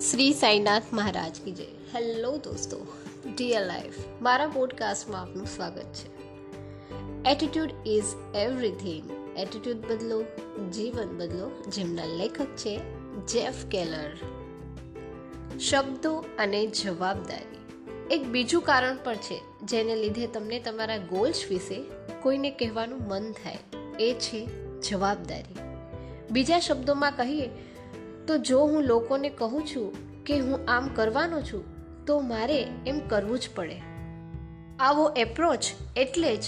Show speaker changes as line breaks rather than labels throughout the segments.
શ્રી સાઈનાથ મહારાજ કી જય. હેલો દોસ્તો dear life મારા પોડકાસ્ટમાં આપનું સ્વાગત છે. એટીટ્યુડ ઇઝ એવરીથિંગ એટીટ્યુડ બદલો, જીવન બદલો, જેમના લેખક છે જેફ કેલર શબ્દો અને જવાબદારી. એક બીજું કારણ પણ છે, જેને લીધે તમને તમારા ગોલ્સ વિશે કોઈને કહેવાનું મન થાય. એ છે જવાબદારી. બીજા શબ્દોમાં કહીએ તો જો હું લોકોને કહું છું કે હું આમ કરવાનો છું, તો મારે એમ કરવું જ પડે. આવો એપ્રોચ એટલે જ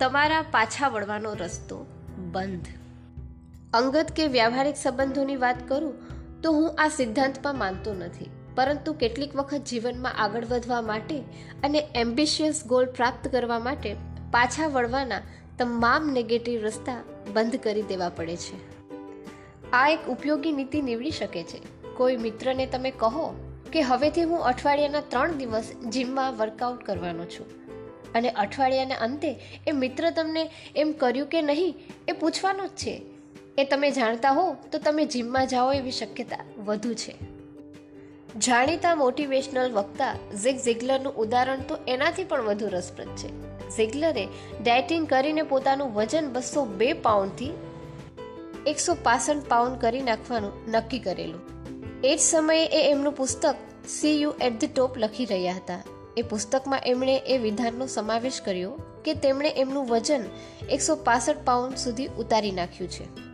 તમારા પાછા વળવાનો રસ્તો બંધ. અંગત કે વ્યવહારિક સંબંધોની વાત કરું, તો હું આ સિદ્ધાંતમાં માનતો નથી. પરંતુ કેટલીક વખત જીવનમાં આગળ વધવા માટે અને એમ્બિશિયસ ગોલ પ્રાપ્ત કરવા માટે પાછા વળવાના તમામ નેગેટિવ રસ્તા બંધ કરી દેવા પડે છે. આ એક ઉપયોગી નીતિ નીવડી શકે છે. કોઈ મિત્રને તમે કહો કે હવેથી હું અઠવાડિયાના ત્રણ દિવસ જીમમાં વર્કઆઉટ કરવાનો છું અને અઠવાડિયાના અંતે એ મિત્ર તમને એમ કર્યું કે નહીં એ પૂછવાનું જ છે. એ તમે જાણતા હો તો તમે જીમમાં જાઓ એવી શક્યતા વધુ છે. જાણીતા મોટિવેશનલ વક્તા ઝિગ ઝિગલરનું ઉદાહરણ તો એનાથી પણ વધુ રસપ્રદ છે. ઝિગલરે ડાયટિંગ કરીને પોતાનું વજન બસો બે પાઉન્ડથી એકસો પાસઠ પાઉન્ડ કરી નાખવાનું નક્કી કરેલું. એ જ સમયે એ એમનું પુસ્તક see you at the top લખી રહ્યા હતા. એ પુસ્તકમાં એમણે એ વિધાનનો સમાવેશ કર્યો કે તેમણે એમનું વજન એકસો પાસઠ પાઉન્ડ સુધી ઉતારી નાખ્યું છે.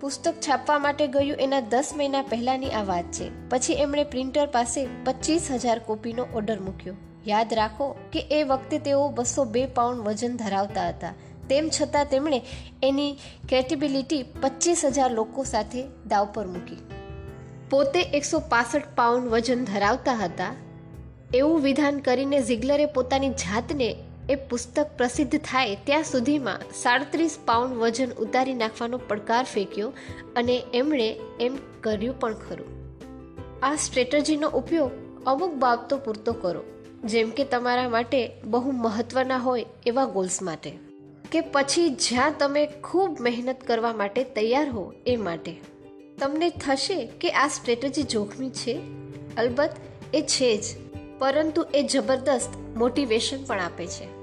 પુસ્તક છાપવા માટે ગયું એના દસ મહિના પહેલાંની આ વાત છે. પછી એમણે પ્રિન્ટર પાસે પચીસ હજાર કોપીનો ઓર્ડર મૂક્યો. યાદ રાખો કે એ વખતે તેઓ બસો બે પાઉન્ડ વજન ધરાવતા હતા. તેમ છતાં તેમણે એની ક્રેડિબિલિટી પચીસ હજાર લોકો સાથે દાવ પર મૂકી. પોતે એકસો પાસઠ પાઉન્ડ વજન ધરાવતા હતા. એવું વિધાન કરીને ઝિગ્લરે પોતાની જાતને એ પુસ્તક પ્રસિદ્ધ થાય ત્યાં સુધીમાં સાડત્રીસ પાઉન્ડ વજન ઉતારી નાખવાનો પડકાર ફેંક્યો અને એમણે એમ કર્યું પણ ખરું. આ સ્ટ્રેટજીનો ઉપયોગ અમુક બાબતો પૂરતો કરો, જેમ કે તમારા માટે બહુ મહત્વના હોય એવા ગોલ્સ માટે. કે પછી જ્યાં તમે ખૂબ મહેનત કરવા માટે તૈયાર હો એ માટે. તમને થશે કે આ સ્ટ્રેટજી જોખમી છે? અલબત્ત, એ છે જ. પરંતુ એ જબરદસ્ત મોટિવેશન પણ આપે છે.